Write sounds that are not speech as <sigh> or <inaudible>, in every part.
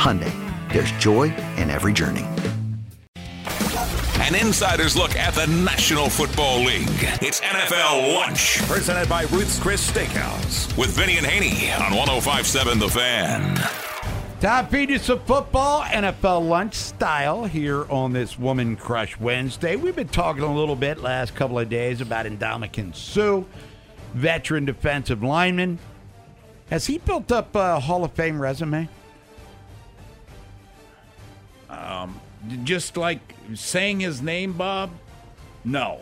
Hyundai, there's joy in every journey. An insider's look at the National Football League. It's NFL Lunch. Presented by Ruth's Chris Steakhouse. With Vinny and Haney on 1057 The Fan. Time feed you some football, NFL lunch style here on this Woman Crush Wednesday. We've been talking a little bit last couple of days about Ndamukong Suh, veteran defensive lineman. Has he built up a Hall of Fame resume? Um, just like saying his name, Bob? No.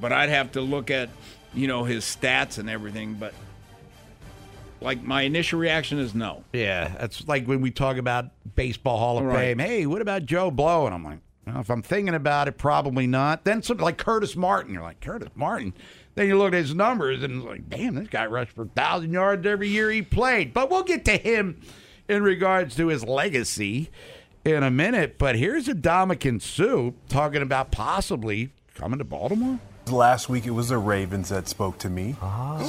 But I'd have to look at, you know, his stats and everything. But like my initial reaction is no. Yeah, that's like when we talk about baseball Hall of Right. Fame. Hey, what about Joe Blow? And I'm like, well, if I'm thinking about it, probably not. Then something like Curtis Martin. You're like, Curtis Martin. Then you look at his numbers and it's like, damn, this guy rushed for a thousand yards every year he played. But we'll get to him in regards to his legacy in a minute. But here's Ndamukong Suh talking about possibly coming to Baltimore. Last week it was the Ravens that spoke to me. so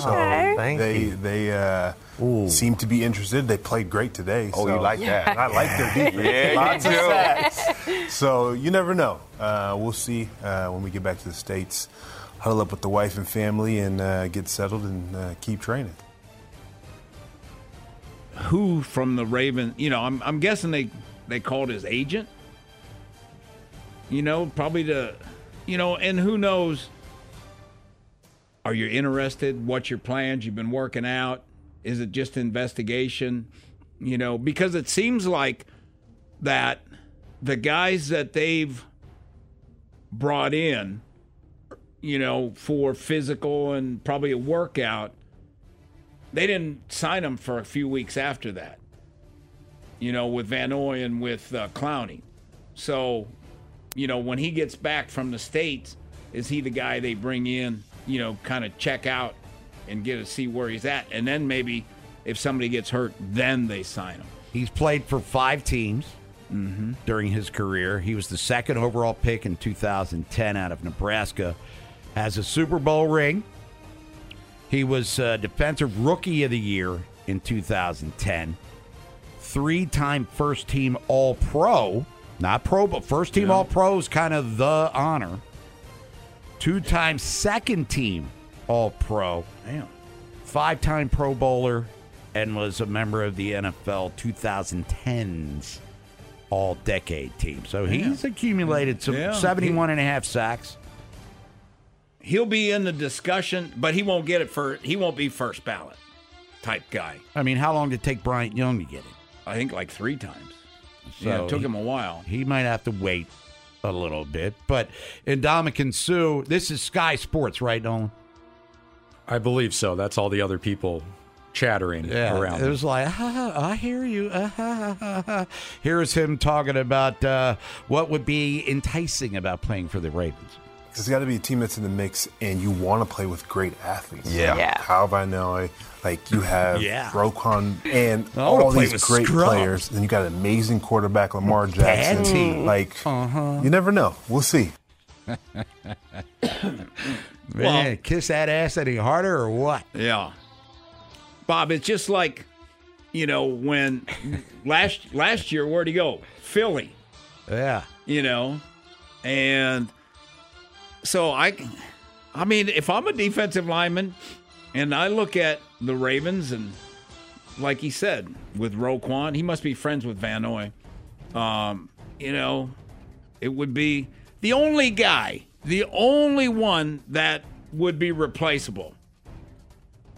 Thank they you. they uh, seem to be interested. They played great today. Oh, so- you like that? And I like their defense. Yeah, you Lots of do. sacks. So you never know. Uh, we'll see uh, when we get back to the states. Huddle up with the wife and family and uh, get settled and uh, keep training. Who from the Ravens? you know, I'm, I'm guessing they, they called his agent. You know, probably to, you know, and who knows, are you interested? What's your plans? You've been working out. Is it just investigation? You know, because it seems like that the guys that they've brought in, you know, for physical and probably a workout, they didn't sign them for a few weeks after that. You know, with Van Noy and with uh, Clowney. So, you know, when he gets back from the states, is he the guy they bring in? You know, kind of check out and get to see where he's at, and then maybe if somebody gets hurt, then they sign him. He's played for five teams Mm-hmm. during his career. He was the second overall pick in 2010 out of Nebraska. Has a Super Bowl ring. He was uh, Defensive Rookie of the Year in 2010. Three time first team All Pro. Not pro, but first team All Pro is kind of the honor. Two time second team All Pro Damn. five time Pro Bowler and was a member of the NFL 2010's All Decade team. So he's accumulated some Yeah. 71 and a half sacks. He'll be in the discussion, but he won't get it for. He won't be first ballot type guy. I mean, how long did it take Bryant Young to get it? I think like three times. So yeah, it took he- him a while. He might have to wait a little bit. But Ndamukong Suh, this is Sky Sports, right, Nolan? I believe so. That's all the other people chattering around. It was like, ah, I hear you. Ah, ah, ah, ah. Here's him talking about uh, what would be enticing about playing for the Ravens. There's got to be a team that's in the mix, and you want to play with great athletes. Yeah. Yeah. Kyle Van Noy, like you have Yeah. Roquan and all these great scrubs. players. And you got an amazing quarterback, Lamar Bad Jackson. team. Like, uh-huh. you never know. We'll see. <laughs> Man, kiss that ass any harder or what? Yeah. Bob, it's just like, you know, when <laughs> last last year, where'd he go? Philly, Yeah. you know? And so I I mean, if I'm a defensive lineman and I look at the Ravens and like he said, with Roquan, he must be friends with Van Noy. Um, you know, it would be the only guy, the only one that would be replaceable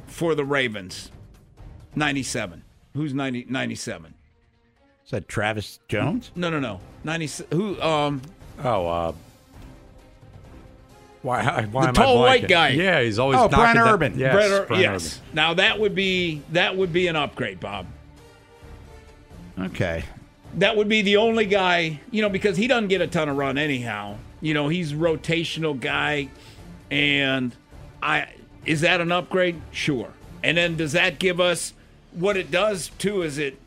for the Ravens. 97. Who's 90, 97? Is that Travis Jones? No, no, no. 90 who um Oh, uh, why? Why The am tall I white guy. Yeah, he's always. Oh, knocking Brent that- Urban. Yes, Brett Ur- Brent yes. Now that would be that would be an upgrade, Bob. Okay. That would be the only guy, you know, because he doesn't get a ton of run anyhow. You know, he's rotational guy and I is that an upgrade? Sure. And then does that give us what it does too is it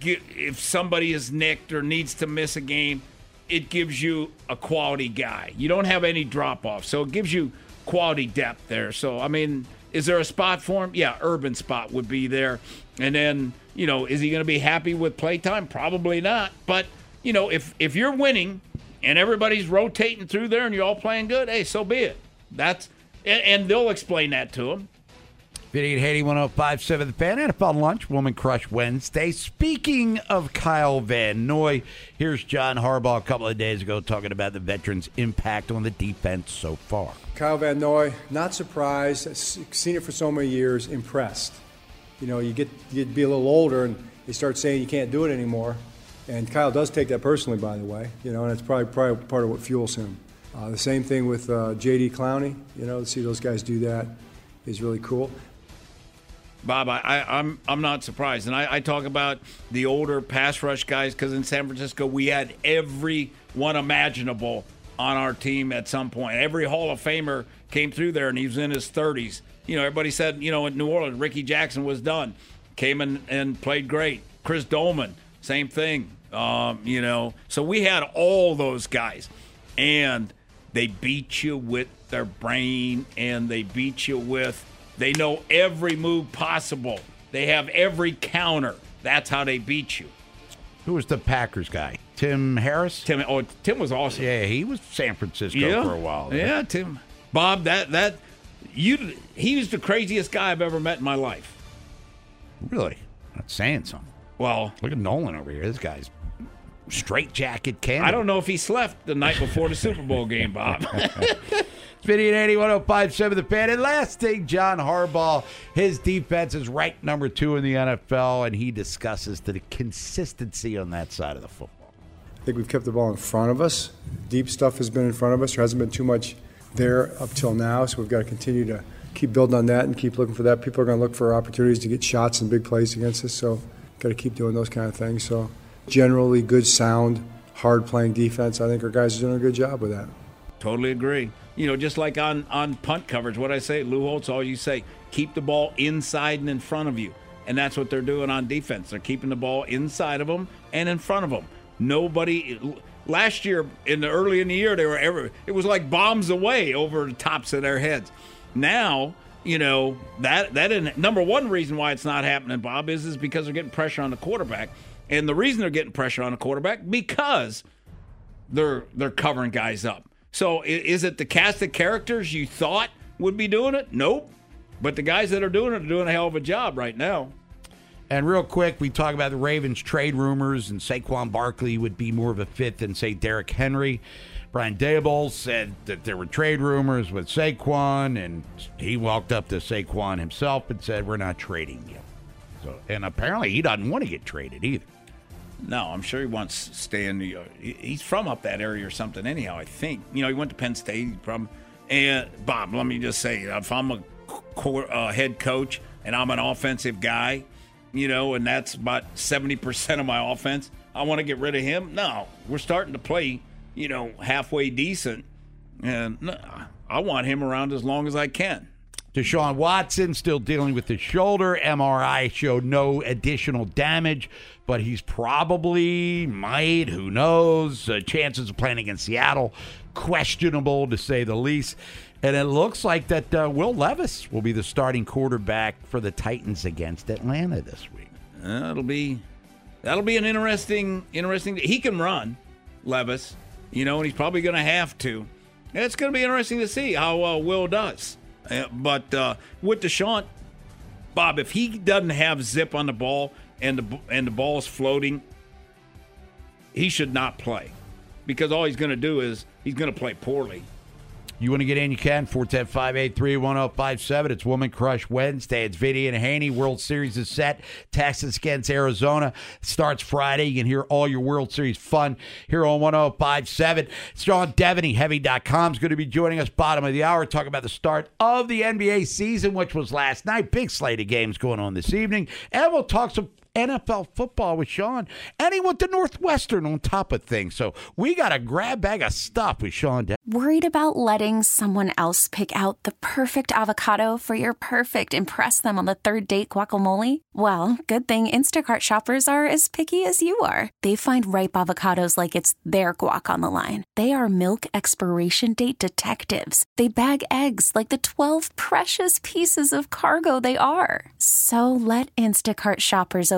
gi- if somebody is nicked or needs to miss a game, it gives you a quality guy. You don't have any drop off. So it gives you quality depth there. So I mean, is there a spot for him? Yeah, urban spot would be there. And then, you know, is he going to be happy with playtime? Probably not. But, you know, if if you're winning and everybody's rotating through there and you're all playing good, hey, so be it. That's and, and they'll explain that to him. 58 Haiti 1057 The Fan NFL Lunch Woman Crush Wednesday. Speaking of Kyle Van Noy, here's John Harbaugh a couple of days ago talking about the veterans' impact on the defense so far. Kyle Van Noy, not surprised, seen it for so many years, impressed. You know, you get you'd be a little older and they start saying you can't do it anymore. And Kyle does take that personally, by the way. You know, and it's probably, probably part of what fuels him. Uh, the same thing with uh, J.D. Clowney. You know, to see those guys do that is really cool. Bob, I, I, I'm I'm not surprised, and I, I talk about the older pass rush guys because in San Francisco we had every one imaginable on our team at some point. Every Hall of Famer came through there, and he was in his 30s. You know, everybody said, you know, in New Orleans, Rickey Jackson was done, came in and played great. Chris Doleman, same thing. Um, you know, so we had all those guys, and they beat you with their brain, and they beat you with they know every move possible. They have every counter. That's how they beat you. Who was the Packers guy? Tim Harris? Tim, oh, Tim was awesome. Yeah, he was San Francisco for a while. Yeah, Tim. Bob, that that you he was the craziest guy I've ever met in my life. Really? Not saying something. Well, Look at Nolan over here. This guy's straight jacket candidate. I don't know if he slept the night before the Super Bowl game, Bob. <laughs> Vinny and 80, 1057 The Fan. And last thing, John Harbaugh, his defense is ranked number two in the NFL, and he discusses the consistency on that side of the football. I think we've kept the ball in front of us. Deep stuff has been in front of us. There hasn't been too much there up till now, so we've got to continue to keep building on that and keep looking for that. People are going to look for opportunities to get shots and big plays against us, so got to keep doing those kind of things. So generally, good, sound, hard playing defense. I think our guys are doing a good job with that. Totally agree. You know, just like on on punt coverage, what I say, Lou Holtz, all you say, keep the ball inside and in front of you, and that's what they're doing on defense. They're keeping the ball inside of them and in front of them. Nobody. Last year, in the early in the year, they were ever. It was like bombs away over the tops of their heads. Now, you know that that number one reason why it's not happening, Bob, is is because they're getting pressure on the quarterback, and the reason they're getting pressure on the quarterback because they're they're covering guys up. So is it the cast of characters you thought would be doing it? Nope. But the guys that are doing it are doing a hell of a job right now. And real quick, we talk about the Ravens trade rumors, and Saquon Barkley would be more of a fit than, say, Derrick Henry. Brian Daboll said that there were trade rumors with Saquon, and he walked up to Saquon himself and said, "We're not trading you." So, and apparently, he doesn't want to get traded either. No, I'm sure he wants to stay in New York. He's from up that area or something, anyhow. I think. You know, he went to Penn State. From and Bob, let me just say, if I'm a co- uh, head coach and I'm an offensive guy, you know, and that's about seventy percent of my offense, I want to get rid of him. No, we're starting to play, you know, halfway decent. And I want him around as long as I can. Deshaun Watson still dealing with his shoulder. MRI showed no additional damage, but he's probably might, who knows, uh, chances of playing against Seattle questionable to say the least. And it looks like that uh, Will Levis will be the starting quarterback for the Titans against Atlanta this week. That'll be that'll be an interesting interesting. He can run, Levis, you know, and he's probably going to have to. It's going to be interesting to see how uh, Will does. Uh, but uh, with Deshaun, Bob, if he doesn't have zip on the ball and the and the ball's floating, he should not play because all he's going to do is he's going to play poorly. You want to get in, you can. 410 583 1057. It's Woman Crush Wednesday. It's Vinny and Haney. World Series is set. Texas against Arizona starts Friday. You can hear all your World Series fun here on 1057. Sean Deveney, Heavy.com, is going to be joining us bottom of the hour, talking about the start of the NBA season, which was last night. Big slate of games going on this evening. And we'll talk some NFL football with Sean, and he went to Northwestern on top of things. So we got a grab bag of stuff with Sean. De- Worried about letting someone else pick out the perfect avocado for your perfect impress them on the third date guacamole? Well, good thing Instacart shoppers are as picky as you are. They find ripe avocados like it's their guac on the line. They are milk expiration date detectives. They bag eggs like the 12 precious pieces of cargo they are. So let Instacart shoppers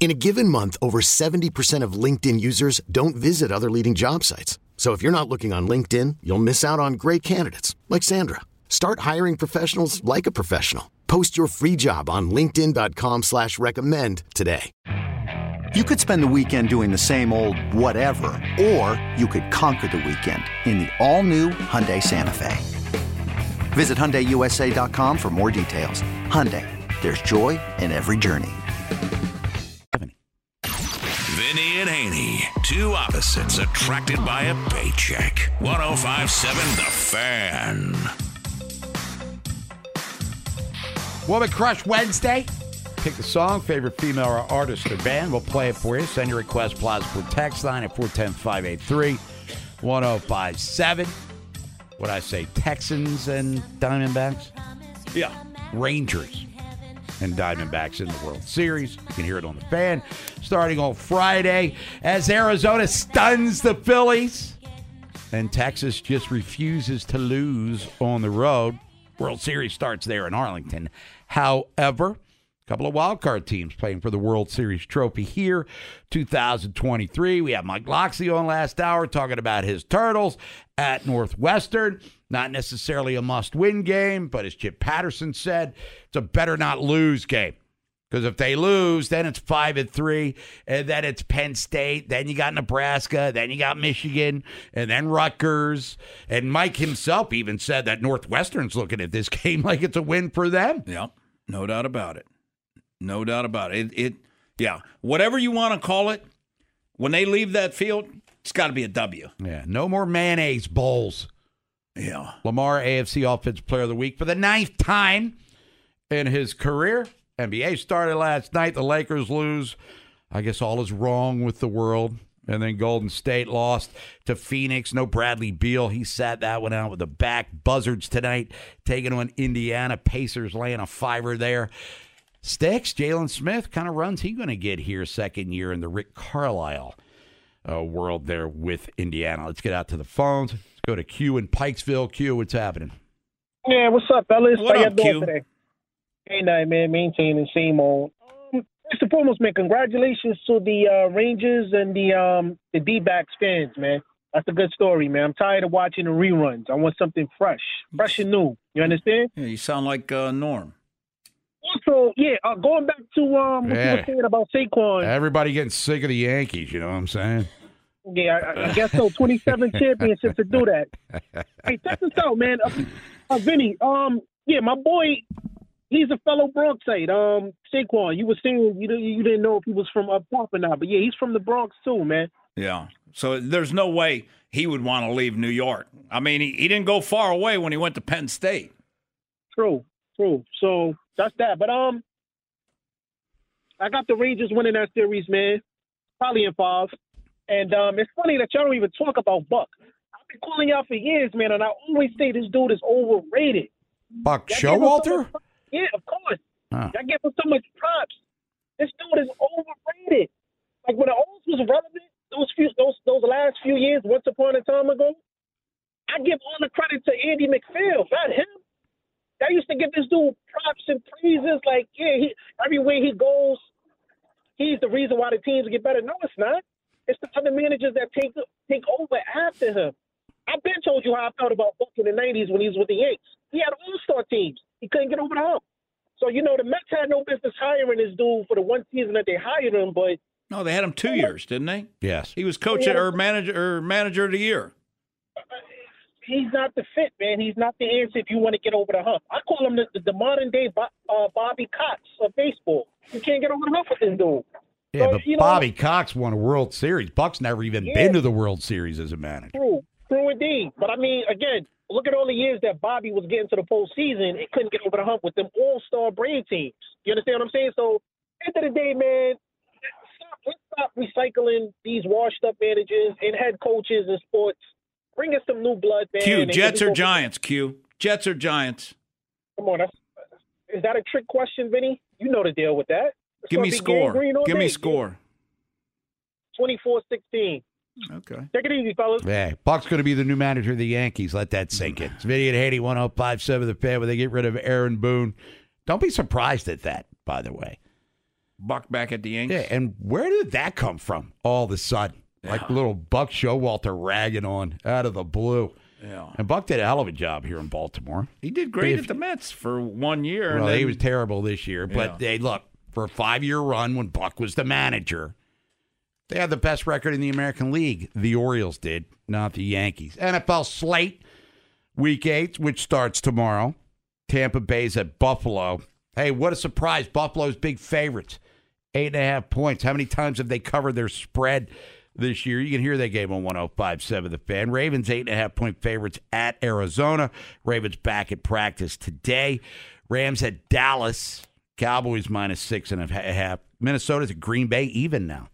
In a given month, over 70% of LinkedIn users don't visit other leading job sites. So if you're not looking on LinkedIn, you'll miss out on great candidates like Sandra. Start hiring professionals like a professional. Post your free job on LinkedIn.com slash recommend today. You could spend the weekend doing the same old whatever, or you could conquer the weekend in the all-new Hyundai Santa Fe. Visit HyundaiUSA.com for more details. Hyundai, there's joy in every journey. Vinny and Haney, two opposites attracted by a paycheck. 1057 The Fan. Woman Crush Wednesday. Pick the song, favorite female or artist or band. We'll play it for you. Send your request, plausible text line at 410 583 1057. What I say, Texans and Diamondbacks? Yeah. Rangers and Diamondbacks in the World Series. You can hear it on the fan starting on Friday as Arizona stuns the Phillies and Texas just refuses to lose on the road. World Series starts there in Arlington. However, a couple of wild card teams playing for the World Series trophy here, 2023. We have Mike Loxley on last hour talking about his Turtles at Northwestern. Not necessarily a must win game, but as Chip Patterson said, it's a better not lose game. Because if they lose, then it's five and three, and then it's Penn State, then you got Nebraska, then you got Michigan, and then Rutgers. And Mike himself even said that Northwestern's looking at this <laughs> game like it's a win for them. Yeah, no doubt about it. No doubt about it. It, it yeah, whatever you want to call it, when they leave that field, it's got to be a W. Yeah, no more mayonnaise bowls. Yeah. Lamar, AFC Offensive Player of the Week for the ninth time in his career. NBA started last night. The Lakers lose. I guess all is wrong with the world. And then Golden State lost to Phoenix. No Bradley Beal. He sat that one out with the back. Buzzards tonight taking on Indiana. Pacers laying a fiver there. Sticks, Jalen Smith, kind of runs he going to get here second year in the Rick Carlisle uh, world there with Indiana. Let's get out to the phones. Let's go to Q in Pikesville. Q, what's happening? Yeah, what's up, fellas? What How up, y'all doing Q? today? Hey, night, man. Maintaining same old. Um, first and foremost, man, congratulations to the uh, Rangers and the um the D-backs fans, man. That's a good story, man. I'm tired of watching the reruns. I want something fresh, fresh and new. You understand? Yeah, you sound like uh, Norm. Also, yeah, uh, going back to um what you were saying about Saquon. Everybody getting sick of the Yankees, you know what I'm saying? Yeah, I, I guess so. 27 <laughs> championships to do that. Hey, check this out, man. Uh, Uh, Vinny, um, yeah, my boy, he's a fellow Bronxite. Um, Saquon, you were saying you didn't- you didn't know if he was from up top or not, but yeah, he's from the Bronx too, man. Yeah. So there's no way he would want to leave New York. I mean, he, he didn't go far away when he went to Penn State. True, true. So that's that. But um, I got the Rangers winning that series, man. Probably in five. And um, it's funny that y'all don't even talk about Buck. I've been calling y'all for years, man, and I always say this dude is overrated. Buck Y'all so Showalter? much- Yeah, of course. Huh. Y'all give him so much props. This dude is overrated. Like when the O's was relevant, those few those those last few years, once upon a time ago, I give all the credit to Andy MacPhail, not him. I used to give this dude props and praises. Like, yeah, he everywhere he goes, he's the reason why the teams get better. No, it's not. It's the other managers that take take over after him. I've been told you how I felt about Buck in the '90s when he was with the Yanks. He had all star teams. He couldn't get over the hump. So you know the Mets had no business hiring this dude for the one season that they hired him, but No, they had him two years, didn't they? Yes. He was coach or manager or manager of the year. he's not the fit, man. He's not the answer if you want to get over the hump. I call him the, the, the modern day Bo, uh, Bobby Cox of baseball. You can't get over the hump with this dude. Yeah, So, but you know- Bobby Cox won a World Series. Buck's never even Yeah. been to the World Series as a manager. True, true indeed. But I mean, again, look at all the years that Bobby was getting to the postseason. It couldn't get over the hump with them All Star Brave teams. You understand what I'm saying? So, end of the day, man, stop, let's stop recycling these washed up managers and head coaches in sports. Bring us some new blood, man. Q, Jets we or Giants? Q, Jets or Giants? Come on, that's, is that a trick question, Vinny? You know the deal with that. It's Give me be score. Green all Give me day. score. 24-16. Okay. Take it easy, fellas. Yeah, Buck's going to be the new manager of the Yankees. Let that sink in. It's Vinny and Haney, 1057 The Fan, where they get rid of Aaron Boone. Don't be surprised at that, by the way. Buck back at the Yankees. Yeah, and where did that come from all of a sudden? Like little Buck Showalter ragging on out of the blue. Yeah. And Buck did a hell of a job here in Baltimore. He did great If- at the Mets for one year. and Well, he was terrible this year, but Yeah. they look for a five-year run when Buck was the manager. They had the best record in the American League. The Orioles did, not the Yankees. NFL slate, Week Eight, which starts tomorrow. Tampa Bay's at Buffalo. Hey, what a surprise! Buffalo's big favorites, eight and a half points. How many times have they covered their spread this year? You can hear that game on 105.7 The Fan. Ravens eight and a half point favorites at Arizona. Ravens back at practice today. Rams at Dallas. Cowboys minus six and a half. Minnesota's at Green Bay even now.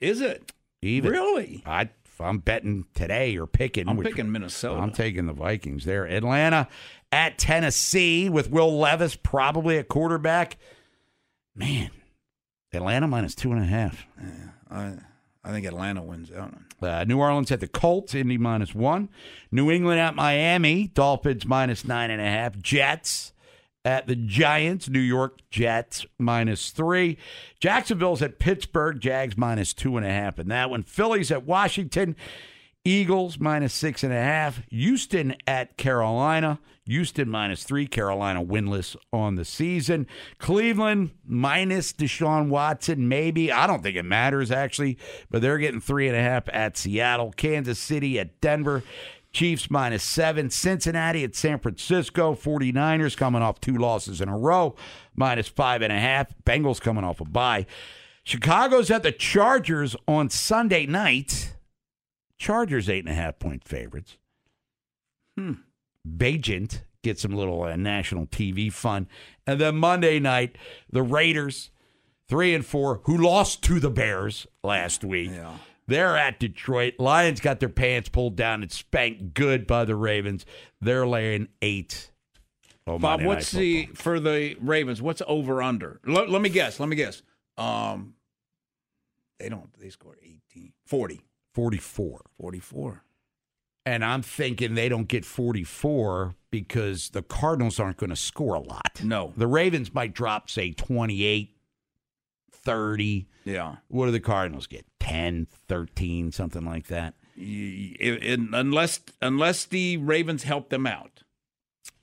Is it? Even Really? I I'm betting today or picking. I'm which- picking Minnesota. I'm taking the Vikings there. Atlanta at Tennessee with Will Levis probably at quarterback. Man, Atlanta minus two and a half. I I think Atlanta wins that one. Uh, New Orleans at the Colts, Indy minus one. New England at Miami, Dolphins minus nine and a half. Jets at the Giants, New York Jets minus three. Jacksonville's at Pittsburgh, Jags minus two and a half. And that one, Phillies at Washington, Eagles minus six and a half. Houston at Carolina. Houston minus three. Carolina winless on the season. Cleveland minus Deshaun Watson. Maybe. I don't think it matters, actually. But they're getting three and a half at Seattle. Kansas City at Denver. Chiefs minus seven. Cincinnati at San Francisco. 49ers coming off two losses in a row. Minus five and a half. Bengals coming off a bye. Chicago's at the Chargers on Sunday night. Chargers eight and a half point favorites. Hmm. Bagent get some little uh, national TV fun, and then Monday night the Raiders, three and four, who lost to the Bears last week. Yeah. They're at Detroit. Lions got their pants pulled down and spanked good by the Ravens. They're laying eight. Oh, Bob, Monday what's the for the Ravens? What's over under? Let, let me guess. Let me guess. Um, they don't. They score 18, 40, 44. 44. And I'm thinking they don't get 44 because the Cardinals aren't going to score a lot. No. The Ravens might drop, say, 28, 30. Yeah. What do the Cardinals get? 10, 13, something like that. Y- y- in- unless unless the Ravens help them out.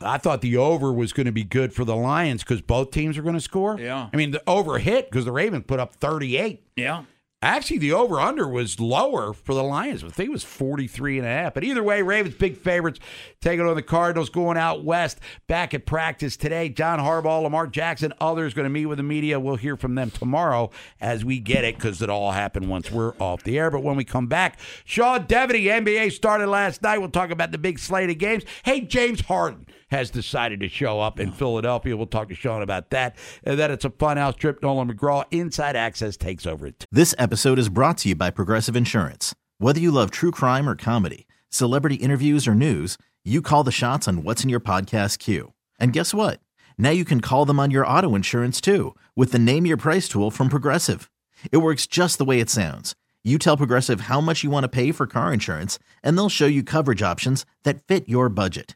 I thought the over was going to be good for the Lions because both teams are going to score. Yeah. I mean, the over hit because the Ravens put up 38. Yeah. Actually, the over under was lower for the Lions. I think it was 43 and a half. But either way, Ravens big favorites taking on the Cardinals going out west. Back at practice today. John Harbaugh, Lamar Jackson, others going to meet with the media. We'll hear from them tomorrow as we get it because it all happened once we're off the air. But when we come back, Sean Deveney, NBA started last night. We'll talk about the big slate of games. Hey, James Harden has decided to show up in Philadelphia. We'll talk to Sean about that. And then it's a fun house trip. Nolan McGraw, Inside Access, takes over it. This episode is brought to you by Progressive Insurance. Whether you love true crime or comedy, celebrity interviews or news, you call the shots on what's in your podcast queue. And guess what? Now you can call them on your auto insurance too with the Name Your Price tool from Progressive. It works just the way it sounds. You tell Progressive how much you want to pay for car insurance, and they'll show you coverage options that fit your budget.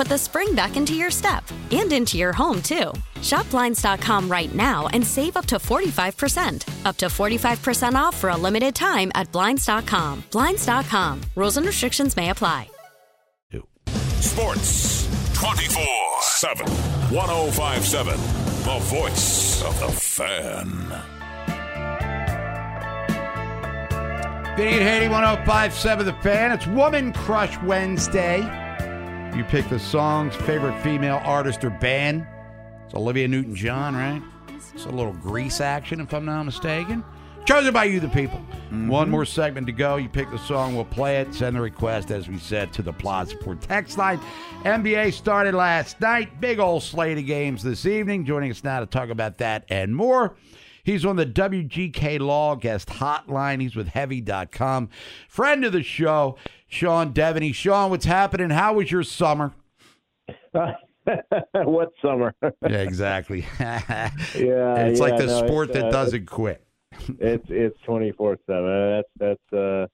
put the spring back into your step and into your home, too. Shop Blinds.com right now and save up to 45%. Up to 45% off for a limited time at Blinds.com. Blinds.com. Rules and restrictions may apply. Sports 24 7. 1057. The voice of the fan. Vinny and Haney, 1057 The Fan. It's Woman Crush Wednesday. You pick the song's favorite female artist or band. It's Olivia Newton John, right? It's a little grease action, if I'm not mistaken. Chosen by you, the people. Mm-hmm. One more segment to go. You pick the song, we'll play it. Send the request, as we said, to the Plaza Support text line. NBA started last night. Big old slate of games this evening. Joining us now to talk about that and more. He's on the WGK Law Guest Hotline. He's with Heavy.com. Friend of the show, Sean Deveney. Sean, what's happening? How was your summer? <laughs> what summer? yeah, exactly. <laughs> yeah, it's like the no, sport that uh, doesn't quit. <laughs> it's it's twenty four seven. That's that's uh,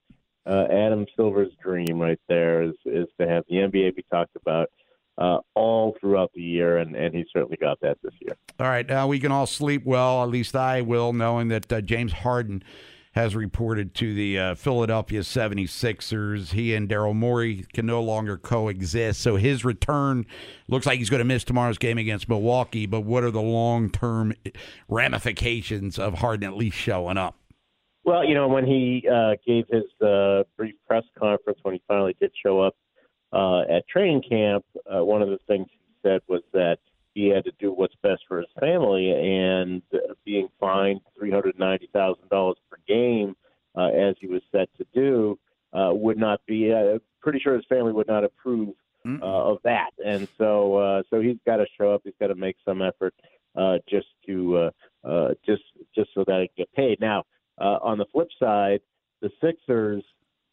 uh, Adam Silver's dream right there is is to have the NBA be talked about uh, all throughout the year, and and he certainly got that this year. All right, now we can all sleep well. At least I will, knowing that uh, James Harden has reported to the uh, Philadelphia 76ers. He and Daryl Morey can no longer coexist. So his return looks like he's going to miss tomorrow's game against Milwaukee. But what are the long term ramifications of Harden at least showing up? Well, you know, when he uh, gave his uh, brief press conference when he finally did show up uh, at training camp, uh, one of the things he said was that he had to do what's best for his family, and uh, being fined three hundred ninety thousand dollars per game, uh, as he was set to do, uh, would not be. Uh, pretty sure his family would not approve uh, of that, and so uh, so he's got to show up. He's got to make some effort uh, just to uh, uh, just just so that he can get paid. Now, uh, on the flip side, the Sixers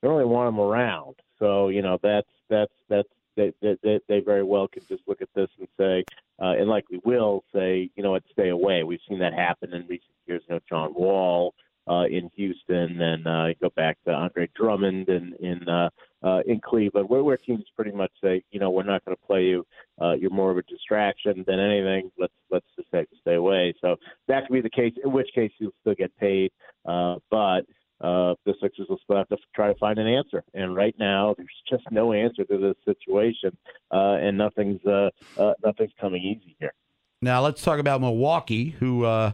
they only want him around, so you know that's that's that's they, they, they very well could just look at this and say, uh, and likely will say, you know what, stay away. We've seen that happen in recent years. You know, John Wall uh, in Houston, and uh, go back to Andre Drummond in in uh, uh, in Cleveland, where, where teams pretty much say, you know, we're not going to play you. Uh, you're more of a distraction than anything. Let's let's just say stay away. So that could be the case. In which case, you'll still get paid, uh, but uh, the Sixers will still have to try to find an answer. And right now, there's just no answer to this situation, uh, and nothing's uh, uh, nothing's coming easy here. Now let's talk about Milwaukee, who uh,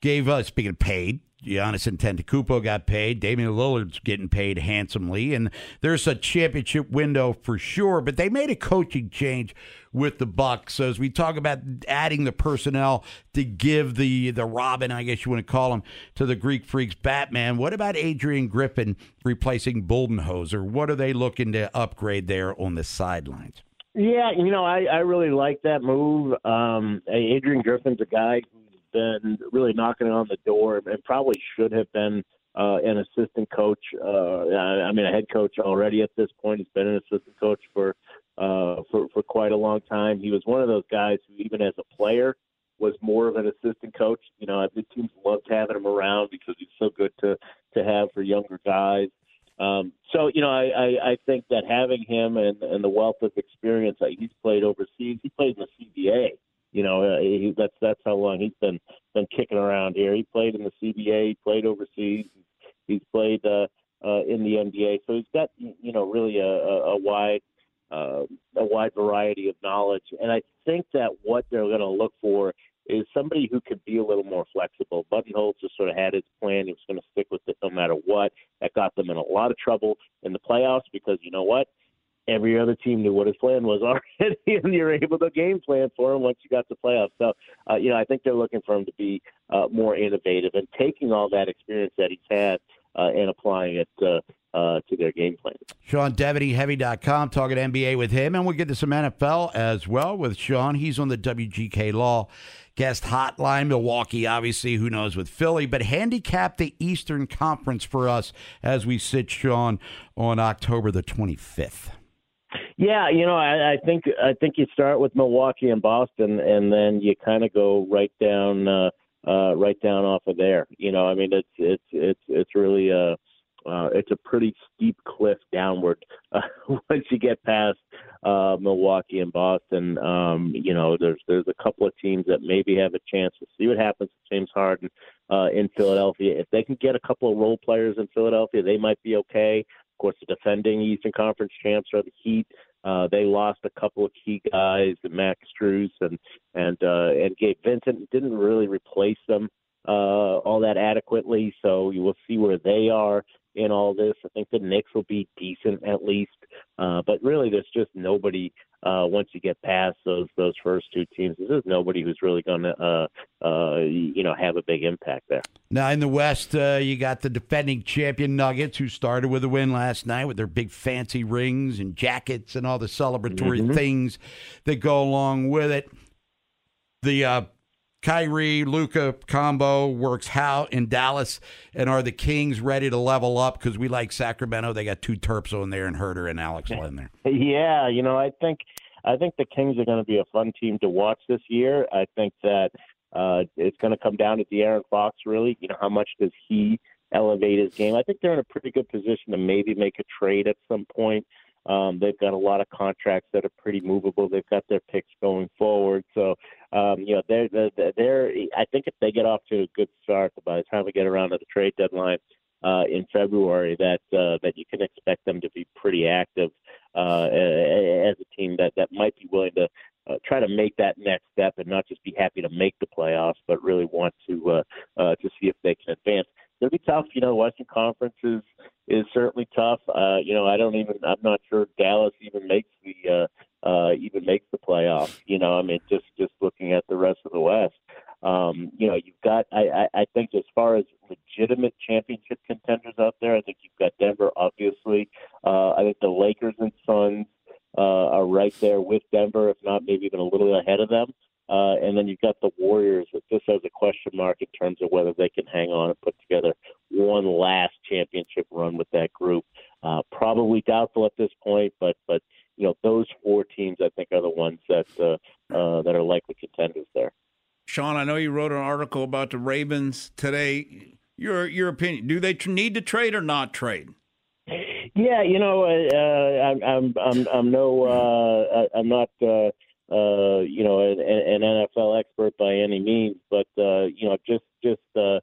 gave us speaking of paid. Giannis Antetokounmpo got paid. Damian Lillard's getting paid handsomely, and there's a championship window for sure. But they made a coaching change with the Bucks. So as we talk about adding the personnel to give the the Robin, I guess you want to call him, to the Greek Freaks Batman. What about Adrian Griffin replacing Budenholzer? What are they looking to upgrade there on the sidelines? Yeah, you know, I, I really like that move. Um, Adrian Griffin's a guy who's been really knocking on the door and probably should have been uh, an assistant coach. Uh, I mean, a head coach already at this point. He's been an assistant coach for uh, for for quite a long time. He was one of those guys who, even as a player, was more of an assistant coach. You know, the teams loved having him around because he's so good to to have for younger guys. Um, so you know, I, I, I think that having him and, and the wealth of experience, like he's played overseas. He played in the CBA. You know, uh, he, that's that's how long he's been been kicking around here. He played in the CBA. He played overseas. He's played uh, uh, in the NBA. So he's got you know really a, a, wide uh, a wide variety of knowledge. And I think that what they're going to look for is somebody who could be a little more flexible. Budenholzer just sort of had his plan. He was going to stick with it no matter what. That got them in a lot of trouble in the playoffs because you know what? Every other team knew what his plan was <laughs> already, and you're able to game plan for him once you got to playoffs. So, uh, you know, I think they're looking for him to be uh, more innovative and taking all that experience that he's had uh, and applying it uh, uh, to their game plan. Sean Deveney, Heavy.com, talking NBA with him. And we'll get to some NFL as well with Sean. He's on the WGK Law guest hotline. Milwaukee, obviously, who knows with Philly, but handicap the Eastern Conference for us as we sit, Sean, on October the 25th. Yeah, you know, I, I think I think you start with Milwaukee and Boston, and then you kind of go right down, uh, uh, right down off of there. You know, I mean, it's it's it's it's really uh, uh, it's a pretty steep cliff downward uh, <laughs> once you get past uh, Milwaukee and Boston. Um, you know, there's there's a couple of teams that maybe have a chance. to see what happens with James Harden uh, in Philadelphia. If they can get a couple of role players in Philadelphia, they might be okay. Of course, the defending Eastern Conference champs are the Heat. Uh, they lost a couple of key guys, Max Strus and and uh, and Gabe Vincent. Didn't really replace them uh, all that adequately. So you will see where they are in all this. I think the Knicks will be decent at least, uh, but really, there's just nobody uh, once you get past those those first two teams. There's nobody who's really going to uh, uh, you know have a big impact there. Now in the West, uh, you got the defending champion Nuggets, who started with a win last night with their big fancy rings and jackets and all the celebratory Mm-hmm. things that go along with it. The uh, Kyrie Luca combo works how in Dallas, and are the Kings ready to level up? Because we like Sacramento. They got two Terps on there, and Huerter and Alex <laughs> in there. Yeah, you know, I think I think the Kings are going to be a fun team to watch this year. I think that uh, it's going to come down to De'Aaron Fox. Really, you know, how much does he elevate his game? I think they're in a pretty good position to maybe make a trade at some point. Um, they've got a lot of contracts that are pretty movable. They've got their picks going forward, so um, you know they're, they're they're. I think if they get off to a good start by the time we get around to the trade deadline uh, in February, that uh, that you can expect them to be pretty active uh, as a team that that might be willing to uh, try to make that next step and not just be happy to make the playoffs, but really want to uh, uh, to see if they can advance. It'll be tough, you know. Western Conference is is certainly tough. Uh, you know, I don't even. I'm not sure Dallas even makes the uh, uh, even makes the playoffs. You know, I mean, just just looking at the rest of the West. Um, you know, you've got. I, I I think as far as legitimate championship contenders out there, I think you've got Denver, obviously. Uh, I think the Lakers and Suns uh, are right there with Denver, if not maybe even a little ahead of them. Uh, and then you've got the Warriors that just has a question mark in terms of whether they can hang on and put together one last championship run with that group. Uh, probably doubtful at this point, but but you know those four teams I think are the ones that uh, uh, that are likely contenders there. Sean, I know you wrote an article about the Ravens today. Your your opinion? Do they tr- need to trade or not trade? Yeah, you know, uh, uh, I'm I'm I'm I'm no uh, I'm not uh, uh, you know an, an NFL expert by any means, but uh, you know just just uh,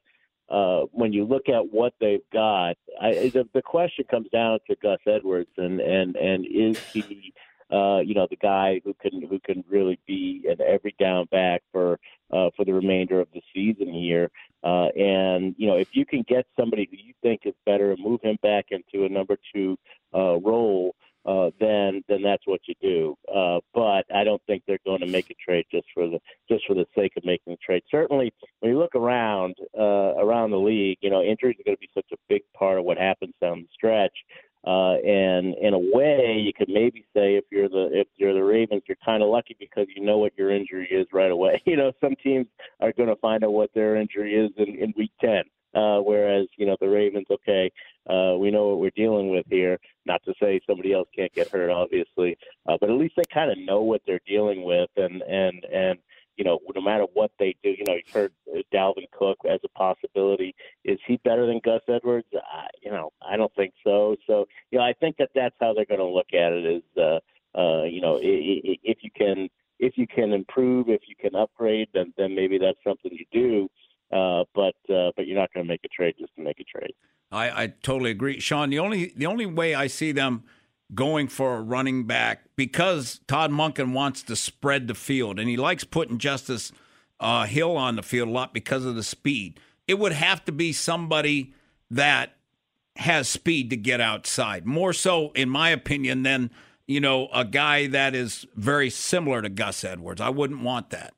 uh, when you look at what they've got, I, the, the question comes down to Gus Edwards and and and is he, uh, you know, the guy who can who can really be an every down back for uh, for the remainder of the season here. Uh, and you know, if you can get somebody who you think is better and move him back into a number two uh, role uh, then then that's what you do. Uh, but I don't think they're going to make a trade just for the just for the sake of making a trade. Certainly, when you look around uh, around the league, you know injuries are going to be such a big part of what happens down the stretch. Uh, and in a way, you could maybe say if you're the if you're the Ravens, you're kind of lucky because you know what your injury is right away. <laughs> You know, some teams are going to find out what their injury is in, in week ten. Uh, whereas, you know, the Ravens, okay, uh, we know what we're dealing with here. Not to say somebody else can't get hurt, obviously, uh, but at least they kind of know what they're dealing with, and and and you know, no matter what they do, you know, you've heard Dalvin Cook as a possibility. Is he better than Gus Edwards? I, you know, I don't think so. So, you know, I think that that's how they're going to look at it. Is uh, uh, you know, if you can if you can improve, if you can upgrade, then then maybe that's something you do. Uh, but uh, but you're not going to make a trade just to make a trade. I, I totally agree, Sean. The only the only way I see them going for a running back because Todd Monken wants to spread the field and he likes putting Justice uh, Hill on the field a lot because of the speed. It would have to be somebody that has speed to get outside, more so, in my opinion, than you know a guy that is very similar to Gus Edwards. I wouldn't want that.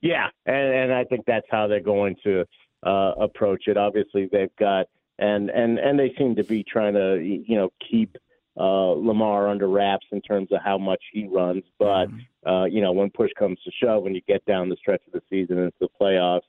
Yeah, and, and I think that's how they're going to uh, approach it. Obviously, they've got and and and they seem to be trying to you know keep uh, Lamar under wraps in terms of how much he runs. But mm-hmm. uh, you know, when push comes to shove, when you get down the stretch of the season into the playoffs,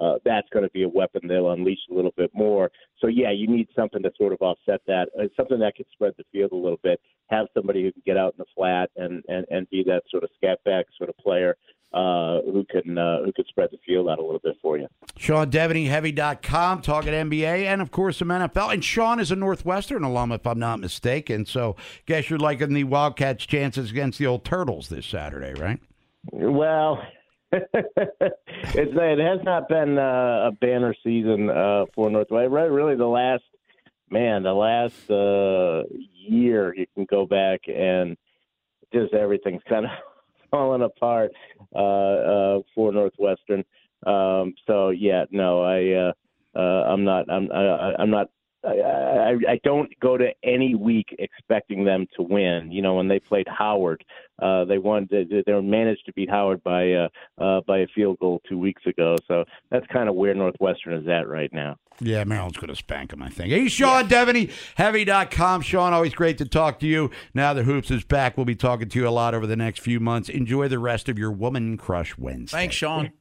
uh, that's going to be a weapon they'll unleash a little bit more. So yeah, you need something to sort of offset that, uh, something that can spread the field a little bit. Have somebody who can get out in the flat and and and be that sort of scat back sort of player uh, who can uh, who could spread the field out a little bit for you. Sean Deveney, Heavy.com, talking NBA and of course some NFL. And Sean is a Northwestern alum, if I'm not mistaken. So guess you're liking the Wildcats' chances against the old Turtles this Saturday, right? Well, <laughs> it's it has not been uh, a banner season uh, for Northwestern. Really, the last man, the last uh, year, you can go back and just everything's kind of <laughs> falling apart uh, uh, for Northwestern. Um, so yeah, no, I uh, uh, I'm not I'm I, I'm not I, I don't go to any week expecting them to win. You know, when they played Howard, uh, they won. They, they managed to beat Howard by uh, uh, by a field goal two weeks ago. So that's kind of where Northwestern is at right now. Yeah, Maryland's going to spank him, I think. Hey, Sean yeah. Deveney, Heavy.com. Sean, always great to talk to you. Now the Hoops is back. We'll be talking to you a lot over the next few months. Enjoy the rest of your Woman Crush Wednesday. Thanks, Sean.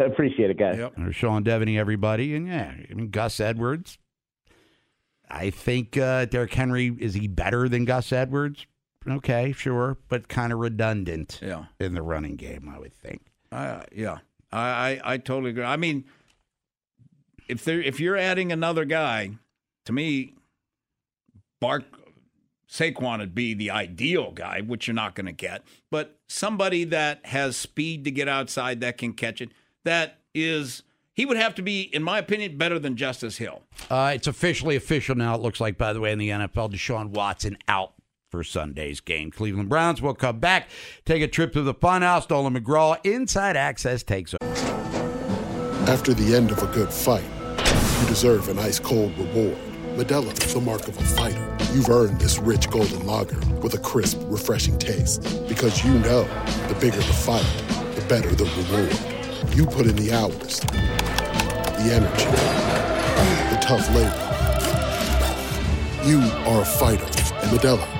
I appreciate it, guys. Yep. Sean Deveney, everybody. And yeah, I mean, Gus Edwards, I think uh, Derrick Henry is he better than Gus Edwards? Okay, sure, but kind of redundant. Yeah. in the running game, I would think. Uh, yeah, I, I, I totally agree. I mean, if there if you're adding another guy, to me, Bark Saquon would be the ideal guy, which you're not going to get, but somebody that has speed to get outside that can catch it, that is he would have to be, in my opinion, better than Justice Hill. Uh, it's officially official now. It looks like, by the way, in the NFL, Deshaun Watson out for Sunday's game. Cleveland Browns will come back, take a trip to the funhouse. Nolan McGraw, Inside Access takes over. After the end of a good fight, you deserve an ice cold reward. Modelo is the mark of a fighter. You've earned this rich golden lager with a crisp, refreshing taste. Because you know the bigger the fight, the better the reward. You put in the hours the energy, the tough labor. You are a fighter, and Modelo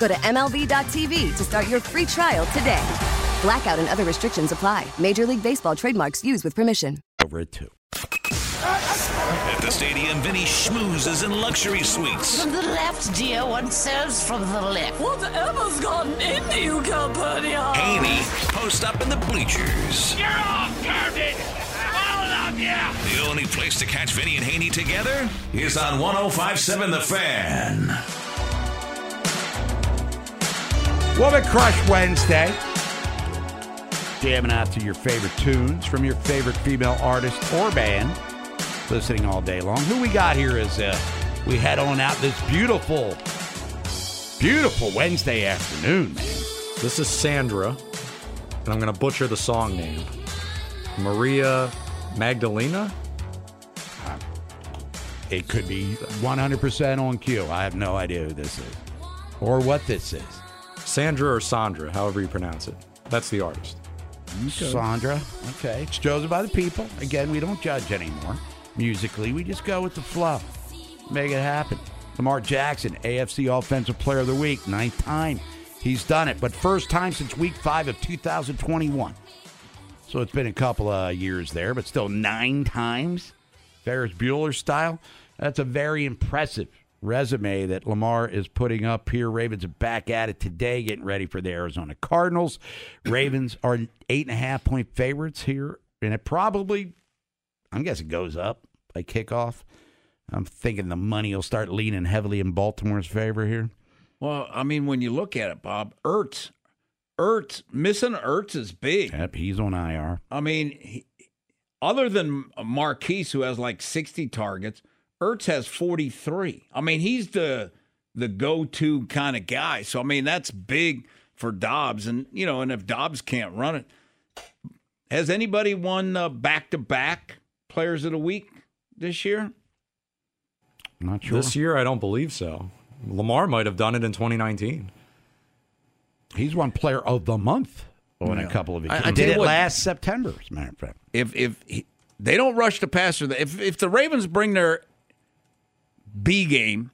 Go to MLB.tv to start your free trial today. Blackout and other restrictions apply. Major League Baseball trademarks used with permission. Over it too. At the stadium, Vinny schmoozes in luxury suites. From the left, dear. One serves from the left. Whatever's gotten into you, Capernaum? Haney post up in the bleachers. You're off, Carden! All of you! The only place to catch Vinny and Haney together is on 1057 The Fan. Woman Crush Wednesday. Jamming out to your favorite tunes from your favorite female artist or band. Listening all day long. Who we got here is uh, we head on out this beautiful, beautiful Wednesday afternoon. This is Sandra, and I'm going to butcher the song name. Maria Magdalena? It could be 100% on cue. I have no idea who this is or what this is. Sandra or Sandra, however you pronounce it. That's the artist. Sandra. Okay. It's chosen by the people. Again, we don't judge anymore. Musically, we just go with the flow. Make it happen. Lamar Jackson, AFC Offensive Player of the Week, ninth time he's done it, but first time since week five of 2021. So it's been a couple of years there, but still nine times. Ferris Bueller style. That's a very impressive resume that Lamar is putting up here. Ravens are back at it today, getting ready for the Arizona Cardinals. Ravens are eight and a half point favorites here, and it probably, I'm guessing, goes up by kickoff. I'm thinking the money will start leaning heavily in Baltimore's favor here. Well, I mean, when you look at it, Bob, Ertz, Ertz, missing Ertz is big. Yep, he's on IR. I mean, he, other than Marquise, who has like 60 targets, Ertz has 43. I mean, he's the the go-to kind of guy. So I mean, that's big for Dobbs, and you know, and if Dobbs can't run it, has anybody won uh, back-to-back Players of the Week this year? Not sure. This year, I don't believe so. Lamar might have done it in 2019. He's won Player of the Month on Yeah. a couple of I- I Did it what- last September, as a matter of fact. if if he, they don't rush the passer, if if the Ravens bring their B game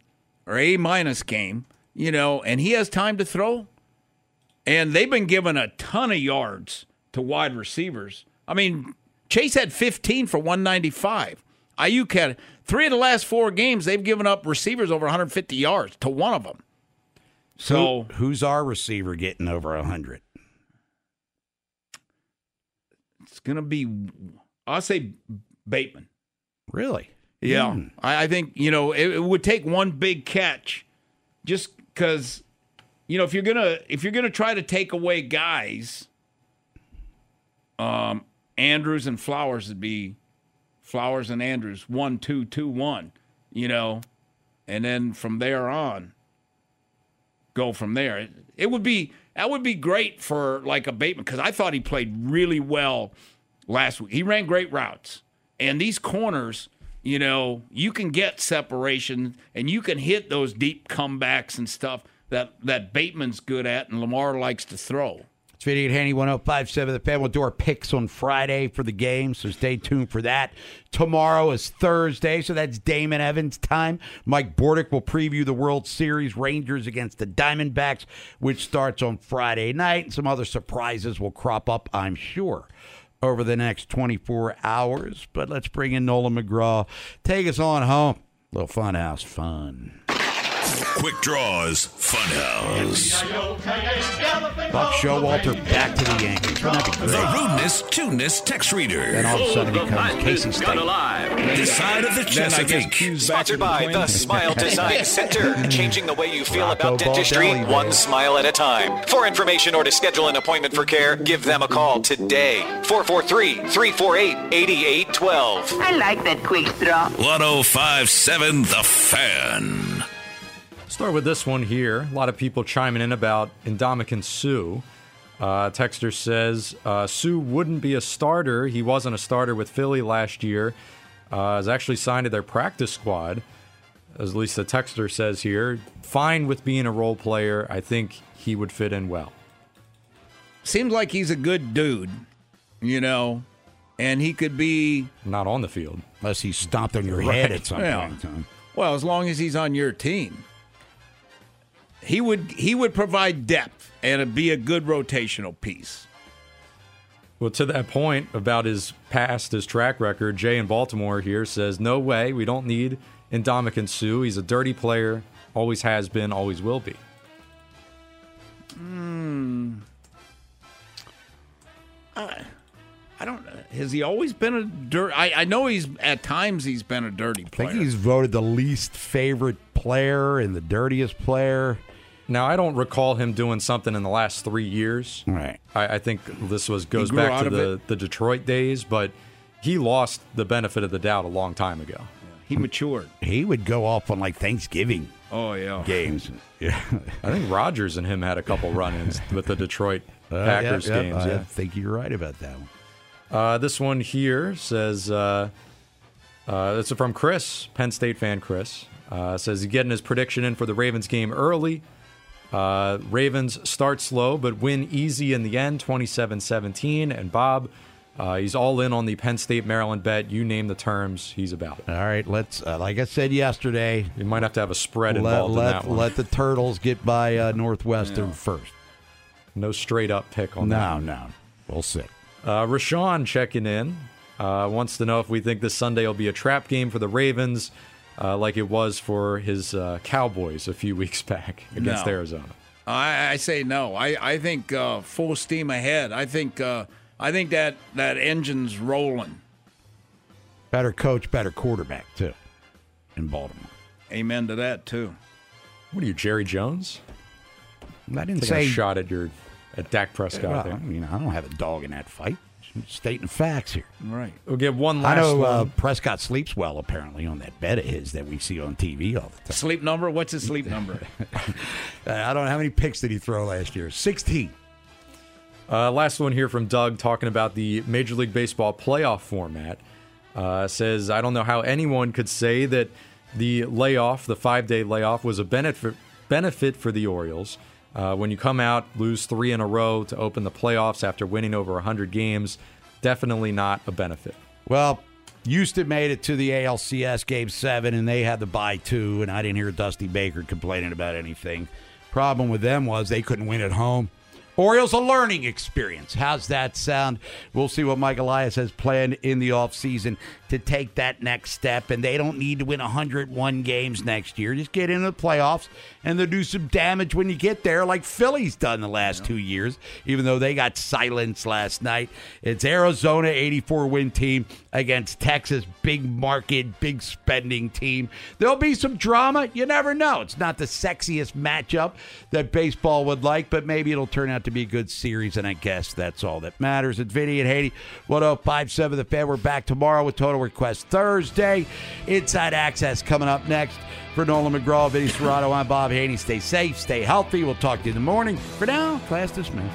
or A minus game, you know, and he has time to throw, and they've been given a ton of yards to wide receivers. I mean, Chase had 15 for 195. Ayuk had three of the last four games. They've given up receivers over 150 yards to one of them. So Who- who's our receiver getting over 100? it's going to be, I'll say Bateman. Really? Yeah, Hmm. I, I think you know it, it would take one big catch, just because you know if you're gonna if you're gonna try to take away guys, um, Andrews and Flowers would be Flowers and Andrews one two two one, you know, and then from there on, go from there. It, it would be that would be great for like a Bateman because I thought he played really well last week. He ran great routes, and these corners, you know, you can get separation and you can hit those deep comebacks and stuff that that Bateman's good at, and Lamar likes to throw. It's and Haney 1057. The fan will do our picks on Friday for the game, so stay tuned for that. Tomorrow is Thursday, so that's Damon Evans time. Mike Bordick will preview the World Series Rangers against the Diamondbacks, which starts on Friday night. And some other surprises will crop up, I'm sure, over the next 24 hours. But let's bring in Nolan McGraw. Take us on home. little fun house fun. Quick Draws Funhouse. Buck Showalter back to the Yankees. Wouldn't that be great? The rudeness, tuneness text reader. Then all of a sudden he becomes Casey State. This side of the Chesapeake. Sponsored by the Smile Design <laughs> Center, changing the way you feel Rocco about dentistry Baldelli, one baby. smile at a time. For information or to schedule an appointment for care, give them a call today. 443 348 8812. I like that quick draw. 1057 The Fan. Start with this one here. A lot of people chiming in about Ndamukong Suh. Uh, Texter says uh, Suh wouldn't be a starter. He wasn't a starter with Philly last year. Uh, is actually signed to their practice squad, as at least the Texter says here. Fine with being a role player. I think he would fit in well. Seems like he's a good dude, you know, and he could be not on the field unless he stomped on your Right. head at some Yeah. point in time. Well, as long as he's on your team, he would he would provide depth and it'd be a good rotational piece. Well, to that point about his past, his track record, Jay in Baltimore here says, "No way, we don't need Ndamukong Suh. He's a dirty player, always has been, always will be." Hmm. I, I don't. Has he always been a dirt? I, I know he's at times he's been a dirty player. I player. think he's voted the least favorite player and the dirtiest player. Now, I don't recall him doing something in the last three years. Right. I, I think this was goes back to the, it. the Detroit days, but he lost the benefit of the doubt a long time ago. he matured. He would go off on like Thanksgiving Oh yeah. games. <laughs> Yeah. I think Rodgers and him had a couple run-ins <laughs> with the Detroit Uh, Packers yeah, yeah, games. I Yeah. think you're right about that one. Uh, this one here says, uh, uh, this is from Chris, Penn State fan Chris. Uh, says he's getting his prediction in for the Ravens game early. Uh, Ravens start slow, but win easy in the end, 27 17. And Bob, uh, he's all in on the Penn State Maryland bet. You name the terms, he's about it. All right, let's. Uh, like I said yesterday, You might have to have a spread let involved in that one. let the Turtles get by uh, Northwestern first. no straight up pick on No, that. no, no, we'll see. Uh, Rashawn checking in uh, wants to know if we think this Sunday will be a trap game for the Ravens, uh, like it was for his uh, Cowboys a few <laughs> weeks back against No. Arizona. I, I say no. I I think uh, full steam ahead. I think uh, I think that that engine's rolling. Better coach, better quarterback too, in Baltimore. Amen to that too. What are you, Jerry Jones? I didn't Take a say shot at your at Dak Prescott Well, there. I mean, I don't have a dog in that fight. I'm stating facts here. Right. We'll get one last I last know uh. Prescott sleeps well apparently on that bed of his that we see on TV all the time. Sleep number? What's his sleep number? <laughs> Uh, I don't know how many picks did he throw last year. Sixteen. Uh, last one here from Doug talking about the Major League Baseball playoff format. Uh, says, I don't know how anyone could say that the layoff, the five day layoff, was a benefit, benefit for the Orioles. Uh, when you come out, lose three in a row to open the playoffs after winning over 100 games, definitely not a benefit. Well, Houston made it to the ALCS Game Seven, and they had the bye two, And I didn't hear Dusty Baker complaining about anything. Problem with them was they couldn't win at home. Orioles a learning experience. How's that sound? We'll see what Mike Elias has planned in the offseason to take that next step. And they don't need to win 101 games next year. Just get into the playoffs and they'll do some damage when you get there, like Philly's done the last two years, even though they got silenced last night. It's Arizona, 84 win team against Texas, big market, big spending team. There'll be some drama. You never know. It's not the sexiest matchup that baseball would like, but maybe it'll turn out to be a good series, and I guess that's all that matters. It's Vinny and Haney, 1057 The Fan. We're back tomorrow with Total Request Thursday. Inside Access coming up next. For Nolan McGraw, Vinny Cerrato, I'm Bob Haney. Stay safe, stay healthy. We'll talk to you in the morning. For now, class dismissed.